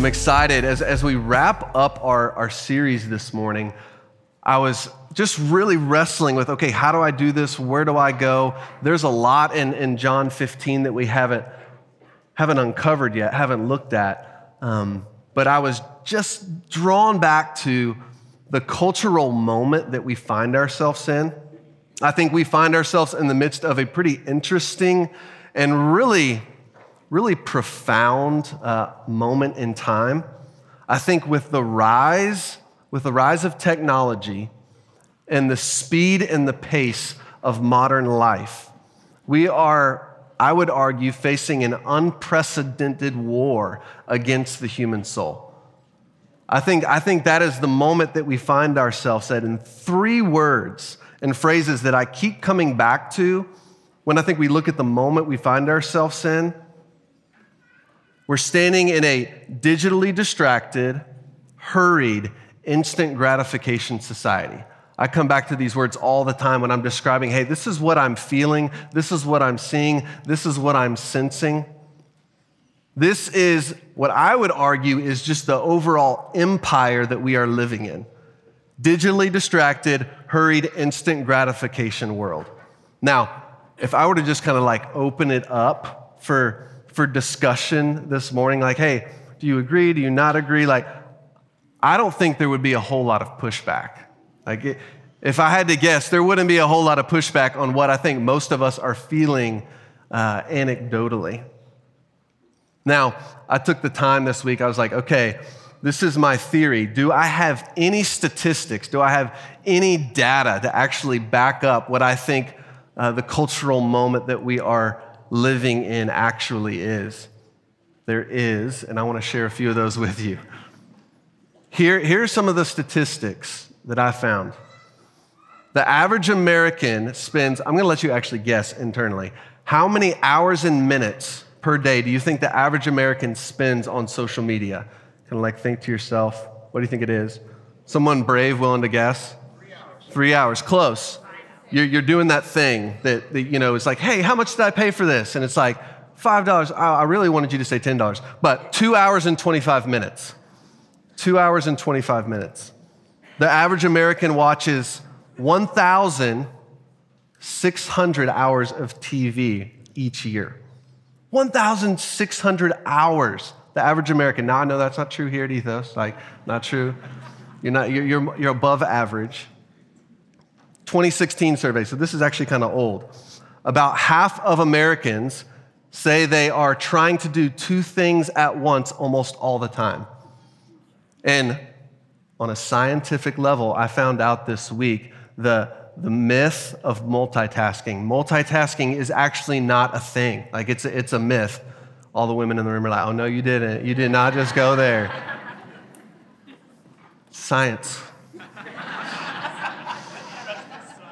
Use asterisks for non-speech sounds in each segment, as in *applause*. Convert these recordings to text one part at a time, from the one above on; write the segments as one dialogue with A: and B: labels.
A: I'm excited. As, as we wrap up our, our series this morning, I was just really wrestling with okay, how do I do this? Where do I go? There's a lot in, in John 15 that we haven't, haven't uncovered yet, haven't looked at. Um, but I was just drawn back to the cultural moment that we find ourselves in. I think we find ourselves in the midst of a pretty interesting and really really profound uh, moment in time. I think with the rise, with the rise of technology and the speed and the pace of modern life, we are, I would argue, facing an unprecedented war against the human soul. I think, I think that is the moment that we find ourselves at in three words and phrases that I keep coming back to when I think we look at the moment we find ourselves in we're standing in a digitally distracted, hurried, instant gratification society. I come back to these words all the time when I'm describing, hey, this is what I'm feeling, this is what I'm seeing, this is what I'm sensing. This is what I would argue is just the overall empire that we are living in. Digitally distracted, hurried, instant gratification world. Now, if I were to just kind of like open it up for for discussion this morning, like, hey, do you agree? Do you not agree? Like, I don't think there would be a whole lot of pushback. Like, if I had to guess, there wouldn't be a whole lot of pushback on what I think most of us are feeling uh, anecdotally. Now, I took the time this week, I was like, okay, this is my theory. Do I have any statistics? Do I have any data to actually back up what I think uh, the cultural moment that we are living in actually is. There is, and I want to share a few of those with you. Here, here are some of the statistics that I found. The average American spends, I'm going to let you actually guess internally, how many hours and minutes per day do you think the average American spends on social media? Kind of like think to yourself, what do you think it is? Someone brave, willing to guess? Three hours. Three hours, close. You're, you're doing that thing that, that, you know, it's like, hey, how much did I pay for this? And it's like, $5. I really wanted you to say $10, but two hours and 25 minutes. Two hours and 25 minutes. The average American watches 1,600 hours of TV each year. 1,600 hours. The average American. Now, I know that's not true here at Ethos, like, not true. You're, not, you're, you're, you're above average. 2016 survey, so this is actually kind of old. About half of Americans say they are trying to do two things at once almost all the time. And on a scientific level, I found out this week the, the myth of multitasking. Multitasking is actually not a thing, like, it's a, it's a myth. All the women in the room are like, oh, no, you didn't. You did not just go there. *laughs* Science.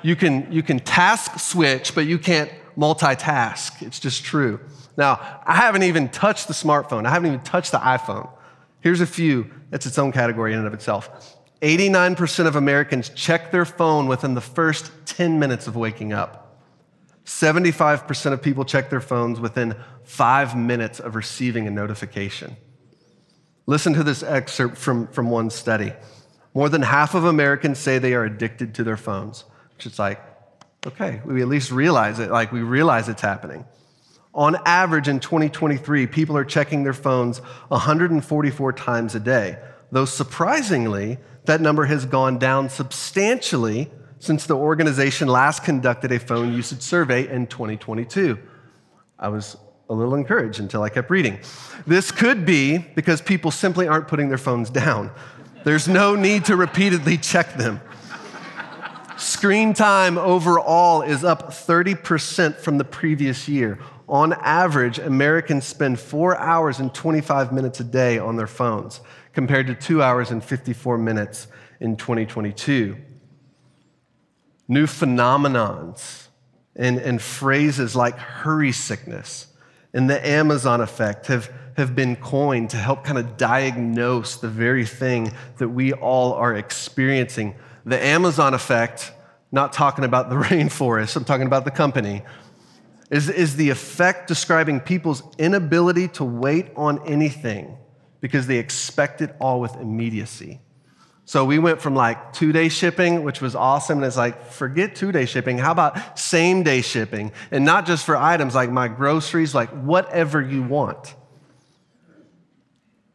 A: You can, you can task switch, but you can't multitask. It's just true. Now, I haven't even touched the smartphone, I haven't even touched the iPhone. Here's a few, it's its own category in and of itself. 89% of Americans check their phone within the first 10 minutes of waking up. 75% of people check their phones within five minutes of receiving a notification. Listen to this excerpt from, from one study. More than half of Americans say they are addicted to their phones is like, okay, we at least realize it, like we realize it's happening. On average in 2023, people are checking their phones 144 times a day, though surprisingly, that number has gone down substantially since the organization last conducted a phone usage survey in 2022. I was a little encouraged until I kept reading. This could be because people simply aren't putting their phones down. There's no need to repeatedly check them. Screen time overall is up 30% from the previous year. On average, Americans spend four hours and 25 minutes a day on their phones, compared to two hours and 54 minutes in 2022. New phenomenons and, and phrases like hurry sickness and the Amazon effect have, have been coined to help kind of diagnose the very thing that we all are experiencing the Amazon effect, not talking about the *laughs* rainforest, I'm talking about the company, is, is the effect describing people's inability to wait on anything because they expect it all with immediacy. So we went from like two day shipping, which was awesome. And it's like, forget two day shipping. How about same day shipping? And not just for items like my groceries, like whatever you want.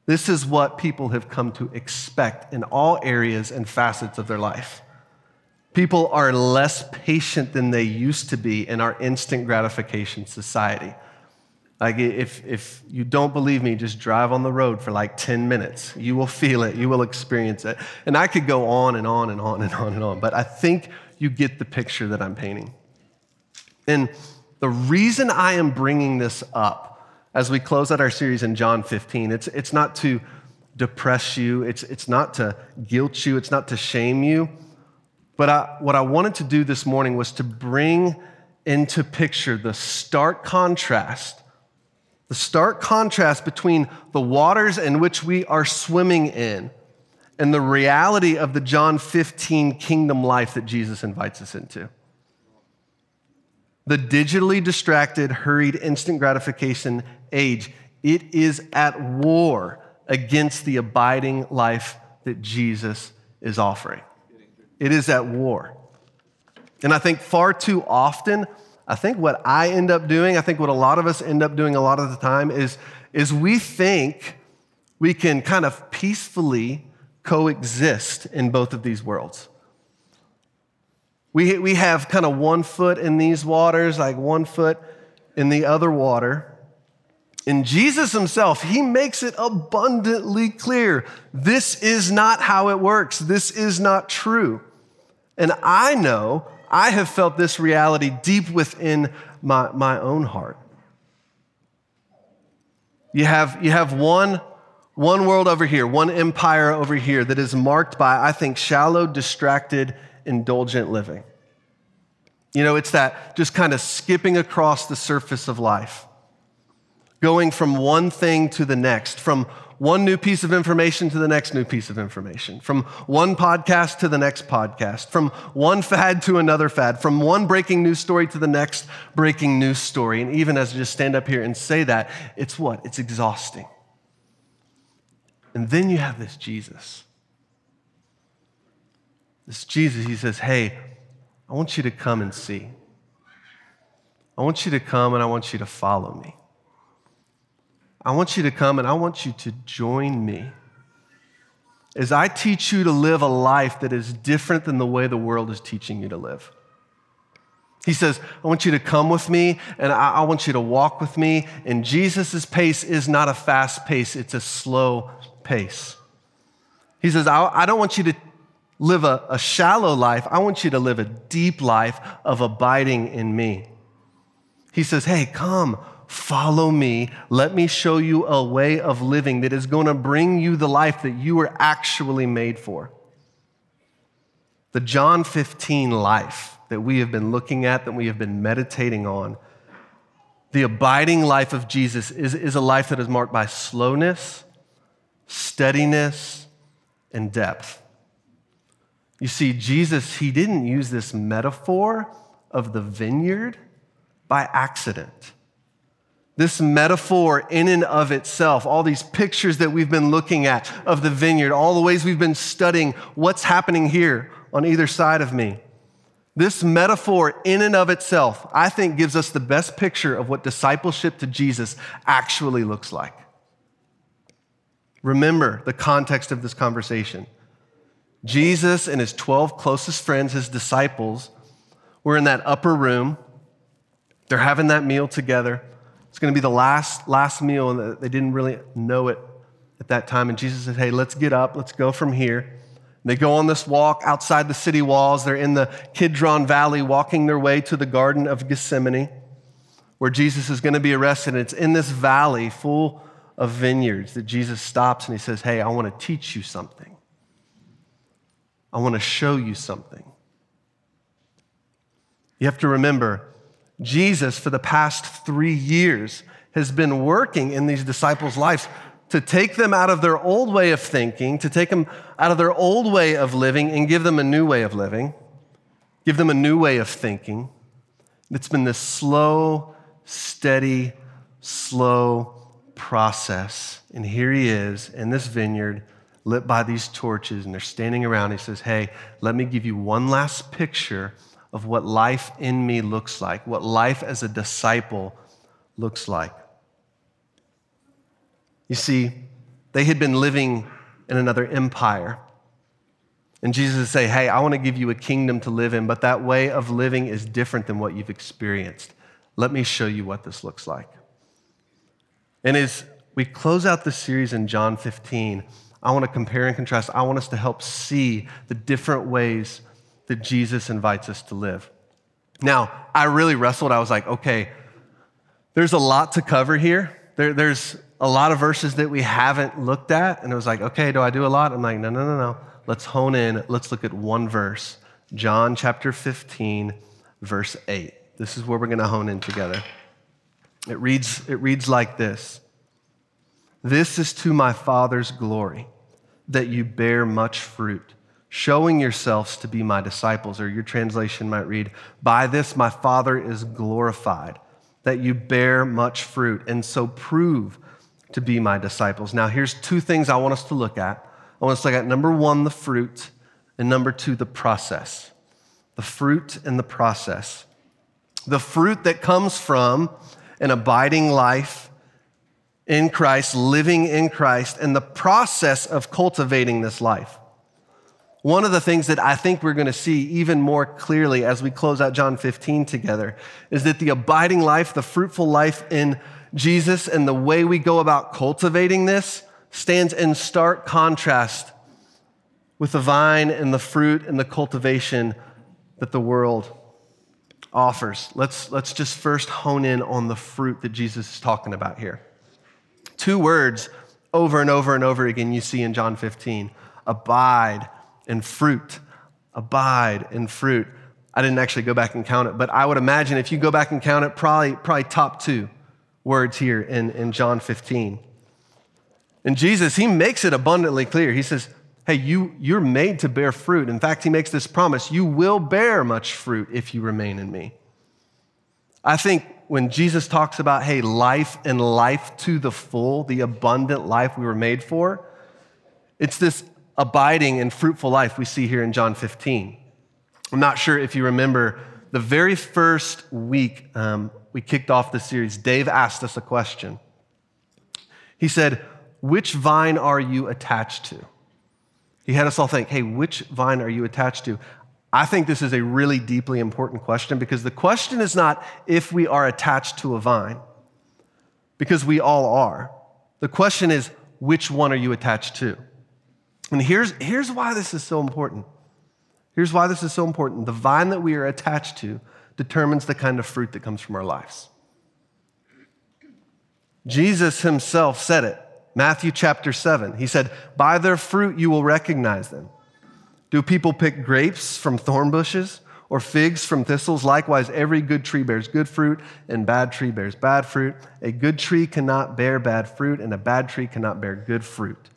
A: This is what people have come to expect in all areas and facets of their life. People are less patient than they used to be in our instant gratification society. Like, if, if you don't believe me, just drive on the road for like 10 minutes. You will feel it, you will experience it. And I could go on and on and on and on and on, but I think you get the picture that I'm painting. And the reason I am bringing this up as we close out our series in John 15. It's, it's not to depress you, it's, it's not to guilt you, it's not to shame you. But I, what I wanted to do this morning was to bring into picture the stark contrast, the stark contrast between the waters in which we are swimming in and the reality of the John 15 kingdom life that Jesus invites us into. The digitally distracted, hurried, instant gratification age, it is at war against the abiding life that Jesus is offering. It is at war. And I think far too often, I think what I end up doing, I think what a lot of us end up doing a lot of the time is, is we think we can kind of peacefully coexist in both of these worlds. We, we have kind of one foot in these waters, like one foot in the other water. And Jesus himself, he makes it abundantly clear this is not how it works. This is not true. And I know I have felt this reality deep within my, my own heart. You have, you have one, one world over here, one empire over here that is marked by, I think, shallow, distracted, indulgent living. You know, it's that just kind of skipping across the surface of life, going from one thing to the next, from one new piece of information to the next new piece of information, from one podcast to the next podcast, from one *laughs* fad to another fad, from one breaking news story to the next breaking news story. And even as I just stand up here and say that, it's what? It's exhausting. And then you have this Jesus. This Jesus, he says, Hey, I want you to come and see. I want you to come and I want you to follow me. I want you to come and I want you to join me as I teach you to live a life that is different than the way the world is teaching you to live. He says, I want you to come with me and I, I want you to walk with me. And Jesus' pace is not a fast pace, it's a slow pace. He says, I, I don't want you to live a, a shallow life. I want you to live a deep life of abiding in me. He says, Hey, come, follow me. Let me show you a way of living that is going to bring you the life that you were actually made for. The John 15 life that we have been looking at, that we have been meditating on, the abiding life of Jesus is, is a life that is marked by slowness, steadiness, and depth. You see, Jesus, he didn't use this metaphor of the vineyard by accident. This metaphor, in and of itself, all these pictures that we've been looking at of the vineyard, all the ways we've been studying what's happening here on either side of me. This metaphor, in and of itself, I think gives us the best picture of what discipleship to Jesus actually looks like. Remember the context of this conversation. Jesus and his 12 closest friends, his disciples, were in that upper room. They're having that meal together. It's going to be the last, last meal, and they didn't really know it at that time. And Jesus said, Hey, let's get up. Let's go from here. They go on this walk outside the city walls. They're in the Kidron Valley, walking their way to the Garden of Gethsemane, where Jesus is going to be arrested. And it's in this valley full of vineyards that Jesus stops and he says, Hey, I want to teach you something. I want to show you something. You have to remember, Jesus, for the past three years, has been working in these disciples' lives to take them out of their old way of thinking, to take them out of their old way of living and give them a new way of living, give them a new way of thinking. It's been this slow, steady, slow process. And here he is in this vineyard, lit by these torches, and they're standing around. He says, Hey, let me give you one last picture of what life in me looks like, what life as a disciple looks like. You see, they had been living in another empire. And Jesus would say, Hey, I want to give you a kingdom to live in, but that way of living is different than what you've experienced. Let me show you what this looks like. And as we close out the series in John 15, I want to compare and contrast. I want us to help see the different ways that Jesus invites us to live. Now, I really wrestled. I was like, okay, there's a lot to cover here. There, there's a lot of verses that we haven't looked at. And it was like, okay, do I do a lot? I'm like, no, no, no, no. Let's hone in. Let's look at one verse John chapter 15, verse 8. This is where we're going to hone in together. It reads, it reads like this This is to my Father's glory, that you bear much fruit, showing yourselves to be my disciples. Or your translation might read, By this my Father is glorified, that you bear much fruit, and so prove to be my disciples. Now, here's two things I want us to look at. I want us to look at number one, the fruit, and number two, the process. The fruit and the process. The fruit that comes from an abiding life in Christ, living in Christ, and the process of cultivating this life. One of the things that I think we're going to see even more clearly as we close out John 15 together is that the abiding life, the fruitful life in Jesus, and the way we go about cultivating this stands in stark contrast with the vine and the fruit and the cultivation that the world offers. Let's, let's just first hone in on the fruit that Jesus is talking about here. Two words over and over and over again you see in John 15 abide and fruit. Abide and fruit. I didn't actually go back and count it, but I would imagine if you go back and count it, probably, probably top two words here in, in John 15. And Jesus, he makes it abundantly clear. He says, Hey, you, you're made to bear fruit. In fact, he makes this promise you will bear much fruit if you remain in me. I think when Jesus talks about, hey, life and life to the full, the abundant life we were made for, it's this abiding and fruitful life we see here in John 15. I'm not sure if you remember the very first week um, we kicked off the series, Dave asked us a question. He said, Which vine are you attached to? He had us all think, hey, which vine are you attached to? I think this is a really deeply important question because the question is not if we are attached to a vine, because we all are. The question is, which one are you attached to? And here's, here's why this is so important. Here's why this is so important. The vine that we are attached to determines the kind of fruit that comes from our lives. Jesus himself said it. Matthew chapter 7. He said, By their fruit you will recognize them. Do people pick grapes from thorn bushes or figs from thistles? Likewise, every good tree bears good fruit, and bad tree bears bad fruit. A good tree cannot bear bad fruit, and a bad tree cannot bear good fruit.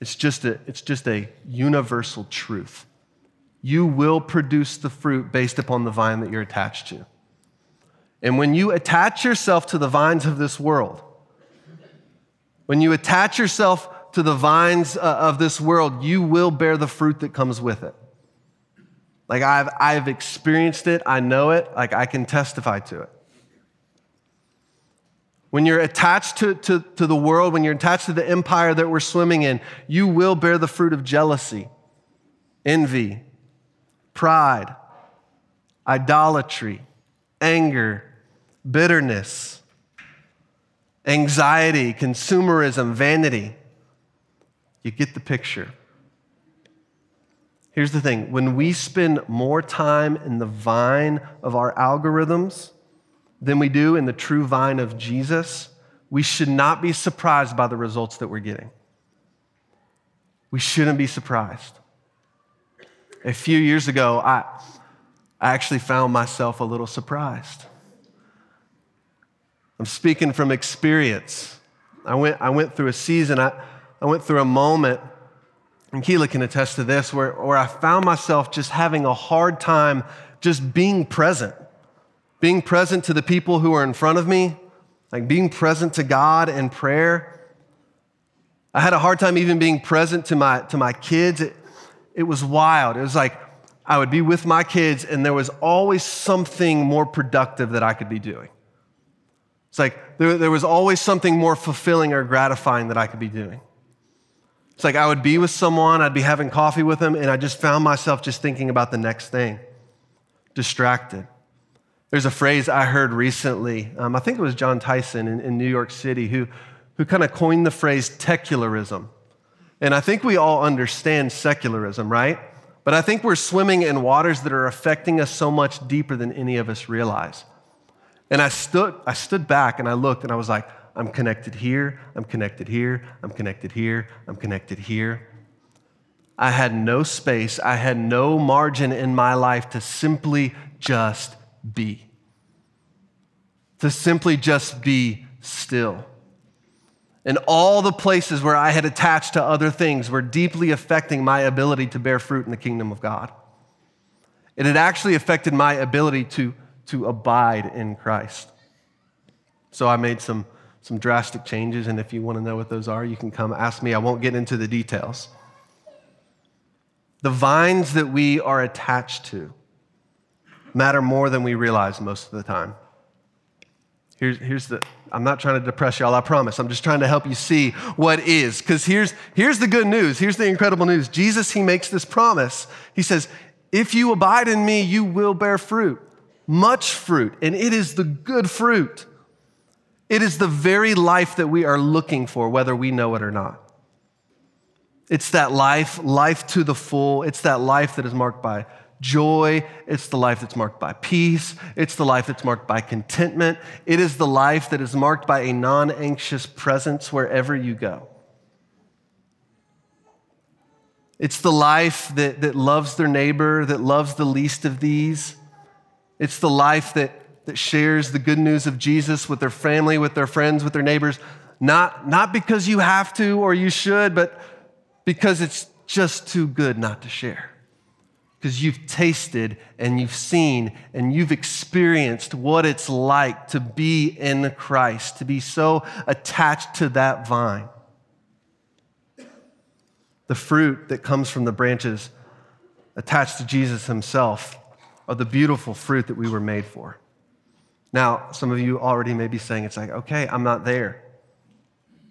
A: It's just a, it's just a universal truth. You will produce the fruit based upon the vine that you're attached to. And when you attach yourself to the vines of this world, when you attach yourself to the vines uh, of this world, you will bear the fruit that comes with it. Like I've, I've experienced it, I know it, like I can testify to it. When you're attached to, to, to the world, when you're attached to the empire that we're swimming in, you will bear the fruit of jealousy, envy, pride, idolatry, anger, bitterness anxiety, consumerism, vanity. You get the picture. Here's the thing when we spend more time in the vine of our algorithms than we do in the true vine of Jesus, we should not be surprised by the results that we're getting. We shouldn't be surprised. A few years ago, I, I actually found myself a little surprised. I'm speaking from experience. I went, I went through a season, I, I went through a moment, and Keela can attest to this, where, where I found myself just having a hard time just being present, being present to the people who are in front of me like being present to God in prayer. I had a hard time even being present to my, to my kids. It, it was wild. It was like I would be with my kids, and there was always something more productive that I could be doing. It's like there, there was always something more fulfilling or gratifying that I could be doing. It's like I would be with someone, I'd be having coffee with them, and I just found myself just thinking about the next thing, distracted. There's a phrase I heard recently, um, I think it was Jon Tyson in, in New York City, who, who kind of coined the phrase techularism. And I think we all understand secularism, right? But I think we're swimming in waters that are affecting us so much deeper than any of us realize. And I stood, I stood back and I looked and I was like, I'm connected here, I'm connected here, I'm connected here, I'm connected here. I had no space, I had no margin in my life to simply just be. To simply just be still. And all the places where I had attached to other things were deeply affecting my ability to bear fruit in the kingdom of God. It had actually affected my ability to, to abide in Christ. So I made some, some drastic changes, and if you want to know what those are, you can come ask me. I won't get into the details. The vines that we are attached to matter more than we realize most of the time. Here's, here's the, I'm not trying to depress y'all, I promise. I'm just trying to help you see what is. Because here's, here's the good news. Here's the incredible news. Jesus, he makes this promise. He says, If you abide in me, you will bear fruit, much fruit, and it is the good fruit. It is the very life that we are looking for, whether we know it or not. It's that life, life to the full. It's that life that is marked by joy. It's the life that's marked by peace. It's the life that's marked by contentment. It is the life that is marked by a non anxious presence wherever you go. It's the life that, that loves their neighbor, that loves the least of these. It's the life that, that shares the good news of Jesus with their family, with their friends, with their neighbors, not, not because you have to or you should, but because it's just too good not to share because you've tasted and you've seen and you've experienced what it's like to be in Christ, to be so attached to that vine. The fruit that comes from the branches attached to Jesus himself are the beautiful fruit that we were made for. Now, some of you already may be saying, it's like, okay, I'm not there.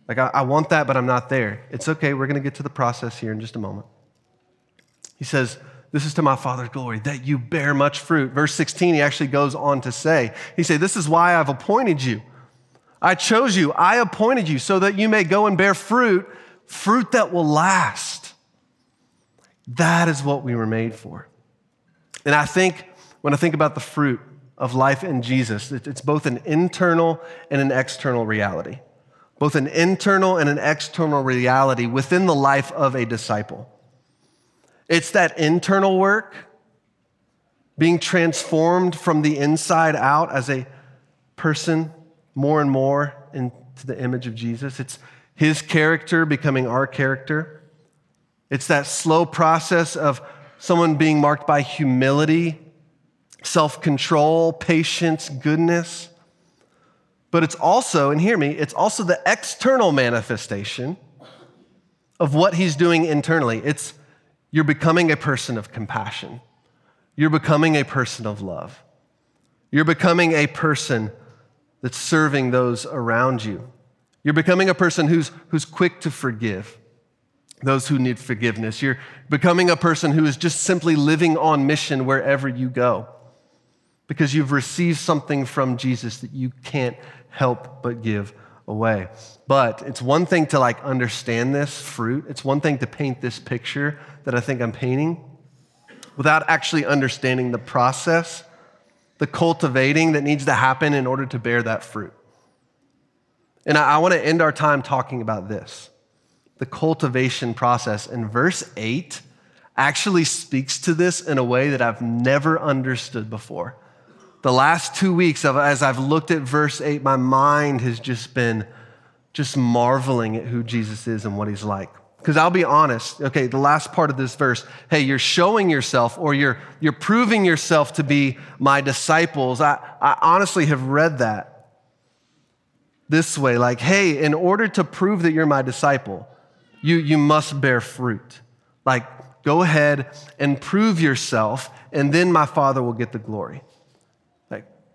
A: Like, I, I want that, but I'm not there. It's okay. We're going to get to the process here in just a moment. He says, this is to my Father's glory, that you bear much fruit. Verse 16, he actually goes on to say, He said, This is why I've appointed you. I chose you, I appointed you so that you may go and bear fruit, fruit that will last. That is what we were made for. And I think when I think about the fruit of life in Jesus, it's both an internal and an external reality. Both an internal and an external reality within the life of a disciple. It's that internal work, being transformed from the inside out as a person more and more into the image of Jesus. It's his character becoming our character. It's that slow process of someone being marked by humility, self control, patience, goodness. But it's also, and hear me, it's also the external manifestation of what he's doing internally. It's you're becoming a person of compassion. You're becoming a person of love. You're becoming a person that's serving those around you. You're becoming a person who's, who's quick to forgive those who need forgiveness. You're becoming a person who is just simply living on mission wherever you go because you've received something from Jesus that you can't help but give away. But it's one thing to like understand this fruit. It's one thing to paint this picture that I think I'm painting without actually understanding the process, the cultivating that needs to happen in order to bear that fruit. And I, I want to end our time talking about this the cultivation process. And verse 8 actually speaks to this in a way that I've never understood before. The last two weeks, of, as I've looked at verse 8, my mind has just been just marveling at who Jesus is and what he's like. Because I'll be honest, okay, the last part of this verse, hey, you're showing yourself or you're, you're proving yourself to be my disciples. I, I honestly have read that. this way like, hey, in order to prove that you're my disciple, you, you must bear fruit. Like, go ahead and prove yourself, and then my Father will get the glory.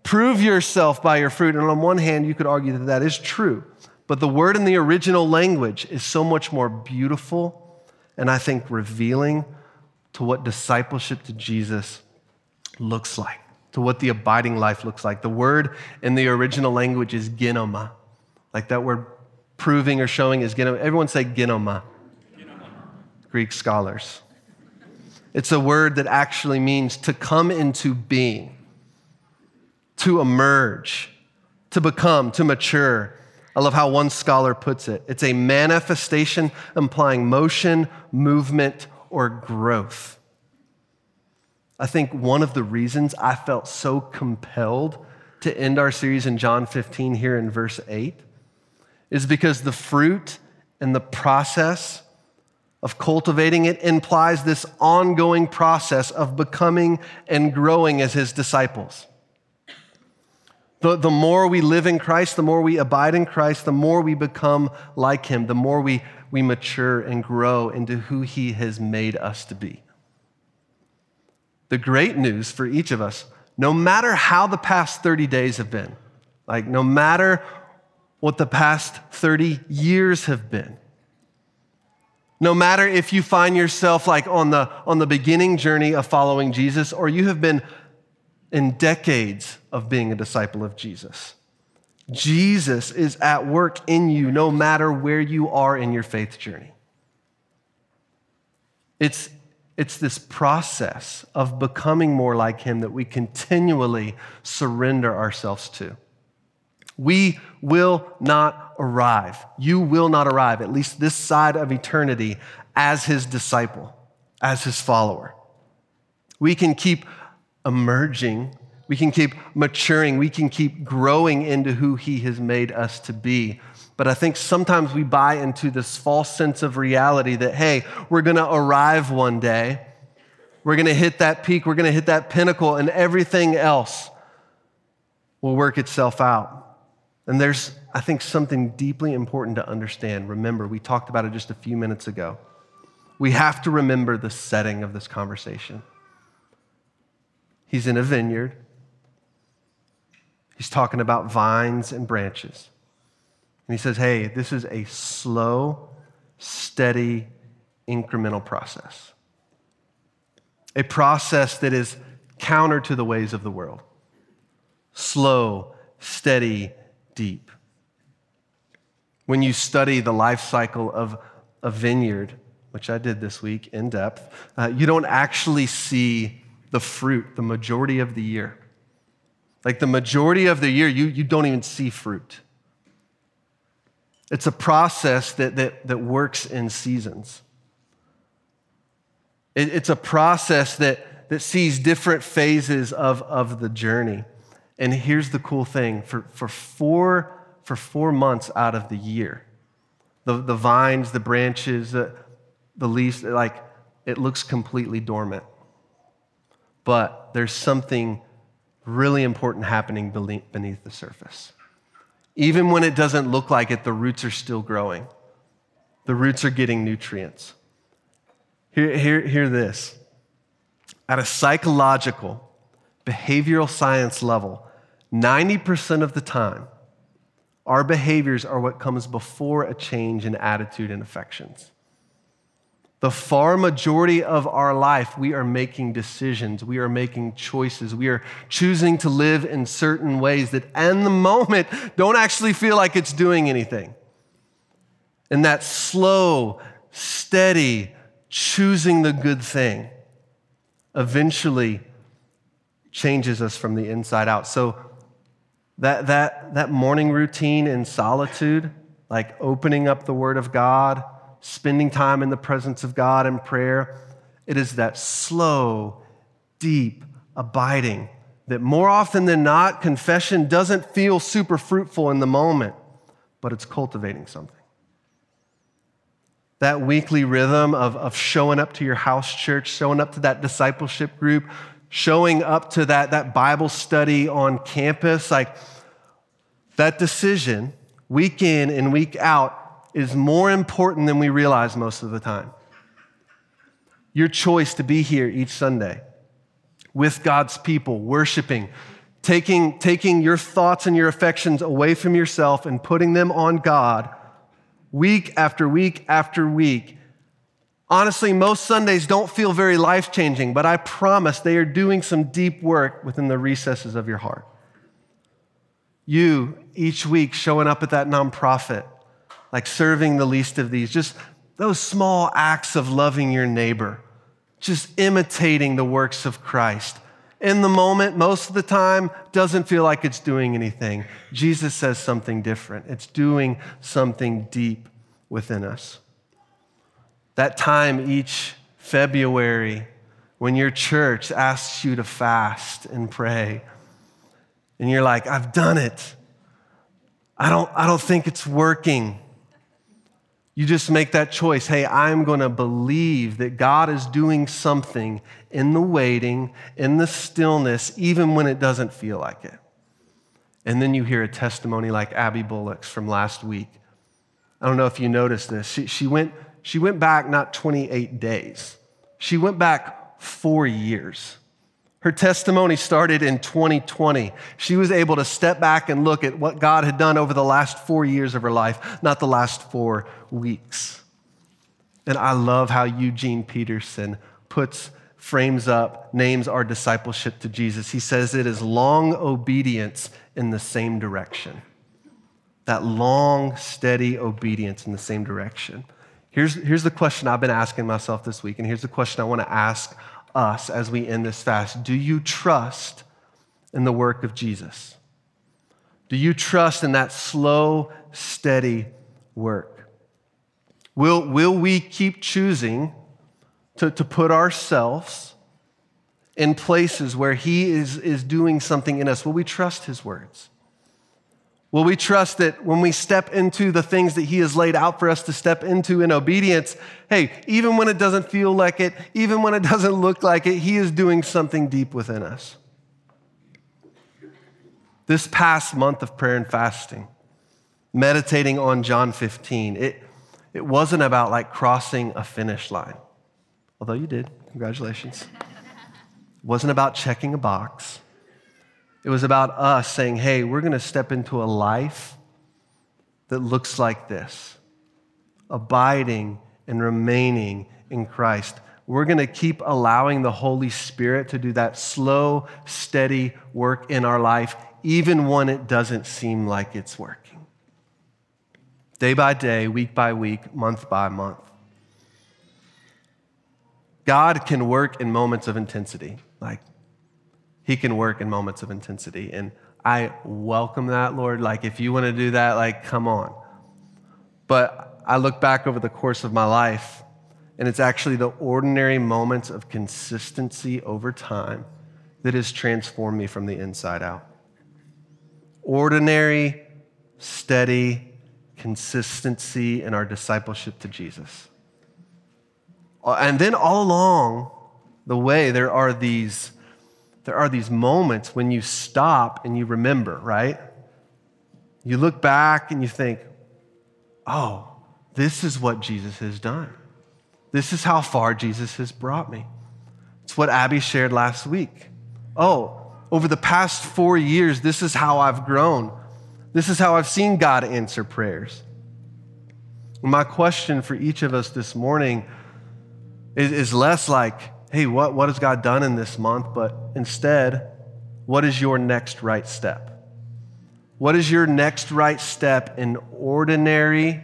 A: Prove yourself by your fruit. And on one hand, you could argue that that is true. But the word in the original language is so much more beautiful and I think revealing to what discipleship to Jesus looks like, to what the abiding life looks like. The word in the original language is ginomai. Like that word proving or showing is ginomai. Everyone say ginomai. Greek scholars. It's a word that actually means to come into being, to emerge, to become, to mature. I love how one scholar puts it. It's a manifestation implying motion, movement, or growth. I think one of the reasons I felt so compelled to end our series in John 15 here in verse 8 is because the fruit and the process of cultivating it implies this ongoing process of becoming and growing as his disciples. The, the more we live in Christ, the more we abide in Christ, the more we become like Him, the more we, we mature and grow into who He has made us to be. The great news for each of us, no matter how the past 30 days have been, like no matter what the past 30 years have been, no matter if you find yourself like on the, on the beginning journey of following Jesus or you have been in decades of being a disciple of Jesus. Jesus is at work in you no matter where you are in your faith journey. It's, it's this process of becoming more like Him that we continually surrender ourselves to. We will not arrive. You will not arrive, at least this side of eternity, as His disciple, as His follower. We can keep emerging. We can keep maturing. We can keep growing into who He has made us to be. But I think sometimes we buy into this false sense of reality that, hey, we're going to arrive one day. We're going to hit that peak. We're going to hit that pinnacle, and everything else will work itself out. And there's, I think, something deeply important to understand. Remember, we talked about it just a few minutes ago. We have to remember the setting of this conversation. He's in a vineyard. He's talking about vines and branches. And he says, hey, this is a slow, steady, incremental process. A process that is counter to the ways of the world. Slow, steady, deep. When you study the life cycle of a vineyard, which I did this week in depth, uh, you don't actually see the fruit the majority of the year. Like the majority of the year, you, you don't even see fruit. It's a process that, that, that works in seasons. It, it's a process that, that sees different phases of, of the journey. And here's the cool thing for, for, four, for four months out of the year, the, the vines, the branches, the, the leaves, like it looks completely dormant but there's something really important happening beneath the surface. Even when it doesn't look like it, the roots are still growing. The roots are getting nutrients. Hear, hear, hear this. At a psychological, behavioral science level, 90% of the time, our behaviors are what comes before a change in attitude and affections. The far majority of our life, we are making decisions, we are making choices, we are choosing to live in certain ways that, in the moment, don't actually feel like it's doing anything. And that slow, steady, choosing the good thing eventually changes us from the inside out. So, that, that, that morning routine in solitude, like opening up the Word of God, spending time in the presence of God in prayer. It is that slow, deep abiding that more often than not, confession doesn't feel super fruitful in the moment, but it's cultivating something. That weekly rhythm of, of showing up to your house church, showing up to that discipleship group, showing up to that, that Bible study on campus, like that decision week in and week out, is more important than we realize most of the time. Your choice to be here each Sunday with God's people, worshiping, taking, taking your thoughts and your affections away from yourself and putting them on God week after week after week. Honestly, most Sundays don't feel very life changing, but I promise they are doing some deep work within the recesses of your heart. You, each week, showing up at that nonprofit, like serving the least of these, just those small acts of loving your neighbor, just imitating the works of Christ. In the moment, most of the time, doesn't feel like it's doing anything. Jesus says something different. It's doing something deep within us. That time each February when your church asks you to fast and pray, and you're like, I've done it. I don't, I don't think it's working. You just make that choice. Hey, I'm going to believe that God is doing something in the waiting, in the stillness, even when it doesn't feel like it. And then you hear a testimony like Abby Bullock's from last week. I don't know if you noticed this. She, she, went, she went back not 28 days, she went back four years. Her testimony started in 2020. She was able to step back and look at what God had done over the last four years of her life, not the last four weeks. And I love how Eugene Peterson puts, frames up, names our discipleship to Jesus. He says it is long obedience in the same direction. That long, steady obedience in the same direction. Here's, here's the question I've been asking myself this week, and here's the question I want to ask us as we end this fast. Do you trust in the work of Jesus? Do you trust in that slow, steady work? Will, will we keep choosing to, to put ourselves in places where He is, is doing something in us? Will we trust His words? Will we trust that when we step into the things that He has laid out for us to step into in obedience, hey, even when it doesn't feel like it, even when it *laughs* doesn't look like it, He is doing something deep within us? This past month of prayer and fasting, meditating on John 15, it, it wasn't about like crossing a finish line, although you did. Congratulations. It wasn't about checking a box. It was about us saying, hey, we're going to step into a life that looks like this abiding and remaining in Christ. We're going to keep allowing the Holy Spirit to do that slow, steady work in our life, even when it doesn't seem like it's working. Day by day, week by week, month by month. God can work in moments of intensity. Like he can work in moments of intensity. And I welcome that, Lord. Like, if you want to do that, like, come on. But I look back over the course of my life, and it's actually the ordinary moments of consistency over time that has transformed me from the inside out. Ordinary, steady consistency in our discipleship to Jesus. Uh, and then all along the way, there are these there are these moments when you stop and you remember, right? You look back and you think, oh, this is what Jesus has done. This is how far Jesus has brought me. It's what Abby shared last week. Oh, over the past four years, this is how I've grown. This is how I've seen God answer prayers. My question for each of us this morning is, is less like, hey, what, what has God done in this month? But instead, what is your next right step? What is your next right step in ordinary,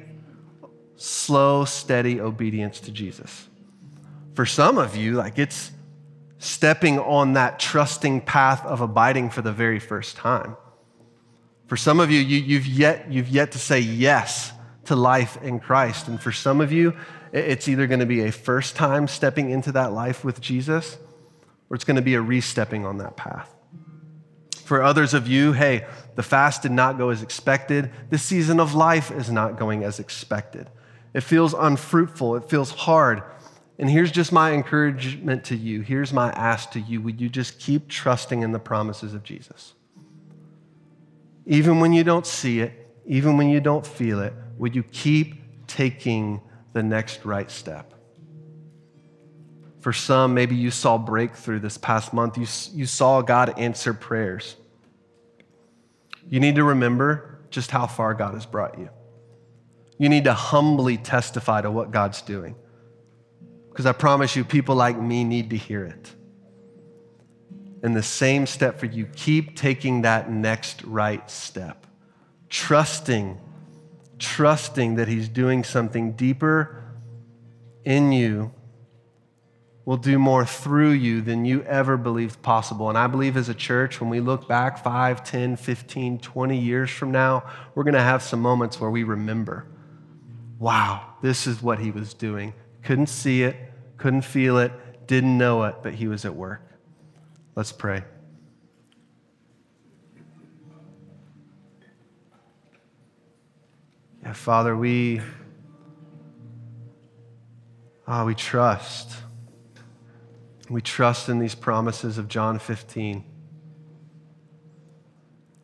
A: slow, steady obedience to Jesus? For some of you, like it's stepping on that trusting path of abiding for the very first time. For some of you, you have yet, you've yet to say yes to life in Christ. And for some of you, it's either going to be a first time stepping into that life with Jesus, or it's going to be a re-stepping on that path. For others of you, hey, the fast did not go as expected. This season of life is not going as expected. It feels unfruitful, it feels hard. And here's just my encouragement to you. Here's my ask to you. Would you just keep trusting in the promises of Jesus? Even when you don't see it, even when you don't feel it, would you keep taking the next right step? For some, maybe you saw breakthrough this past month. You, you saw God answer prayers. You need to remember just how far God has brought you. You need to humbly testify to what God's doing. Because I promise you, people like me need to hear it. And the same step for you. Keep taking that next right step, trusting, trusting that He's doing something deeper in you will do more through you than you ever believed possible. And I believe as a church, when we look back 5, 10, 15, 20 years from now, we're going to have some moments where we remember wow, this is what he was doing. Couldn't see it, couldn't feel it, didn't know it, but he was at work. Let's pray. Yeah, Father, we, oh, we trust. We trust in these promises of John 15.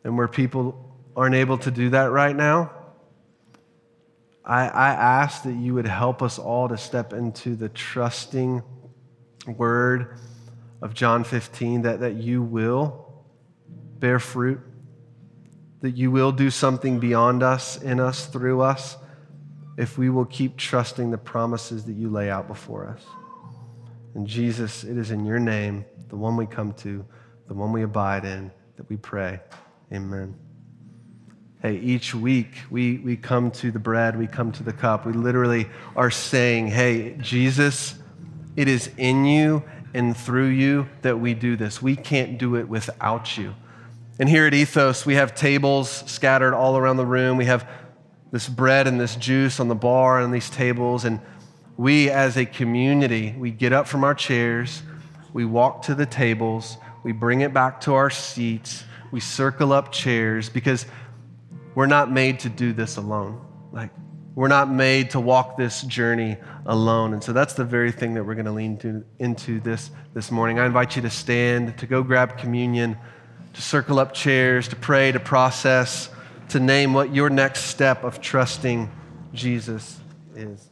A: And where people aren't able to do that right now, I, I ask that you would help us all to step into the trusting word of John 15, that, that you will bear fruit, that you will do something beyond us, in us, through us, if we will keep trusting the promises that you lay out before us. And Jesus, it is in your name, the one we come to, the one we abide in, that we pray. Amen. Hey, each week we, we come to the bread, we come to the cup. We literally are saying, hey, Jesus, it is in you and through you that we do this. We can't do it without you. And here at Ethos, we have tables scattered all around the room. We have this bread and this juice on the bar and these tables. And we as a community, we get up from our chairs, we walk to the tables, we bring it back to our seats, we circle up chairs because we're not made to do this alone. Like, we're not made to walk this journey alone. And so that's the very thing that we're going to lean to, into this, this morning. I invite you to stand, to go grab communion, to circle up chairs, to pray, to process, to name what your next step of trusting Jesus is.